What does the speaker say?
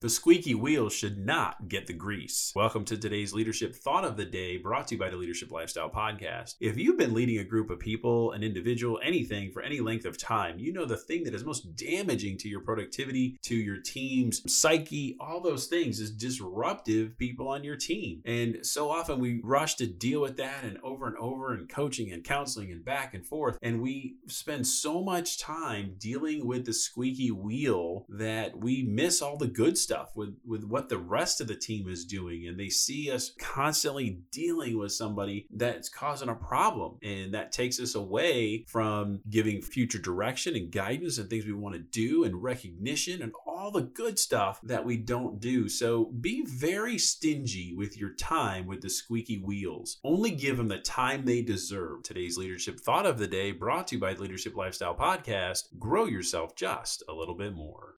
The squeaky wheel should not get the grease. Welcome to today's leadership thought of the day brought to you by the Leadership Lifestyle Podcast. If you've been leading a group of people, an individual, anything for any length of time, you know the thing that is most damaging to your productivity, to your team's psyche, all those things is disruptive people on your team. And so often we rush to deal with that and over and over and coaching and counseling and back and forth. And we spend so much time dealing with the squeaky wheel that we miss all the good stuff stuff with with what the rest of the team is doing and they see us constantly dealing with somebody that's causing a problem and that takes us away from giving future direction and guidance and things we want to do and recognition and all the good stuff that we don't do. So be very stingy with your time with the squeaky wheels. Only give them the time they deserve. Today's leadership thought of the day brought to you by the leadership lifestyle podcast. Grow yourself just a little bit more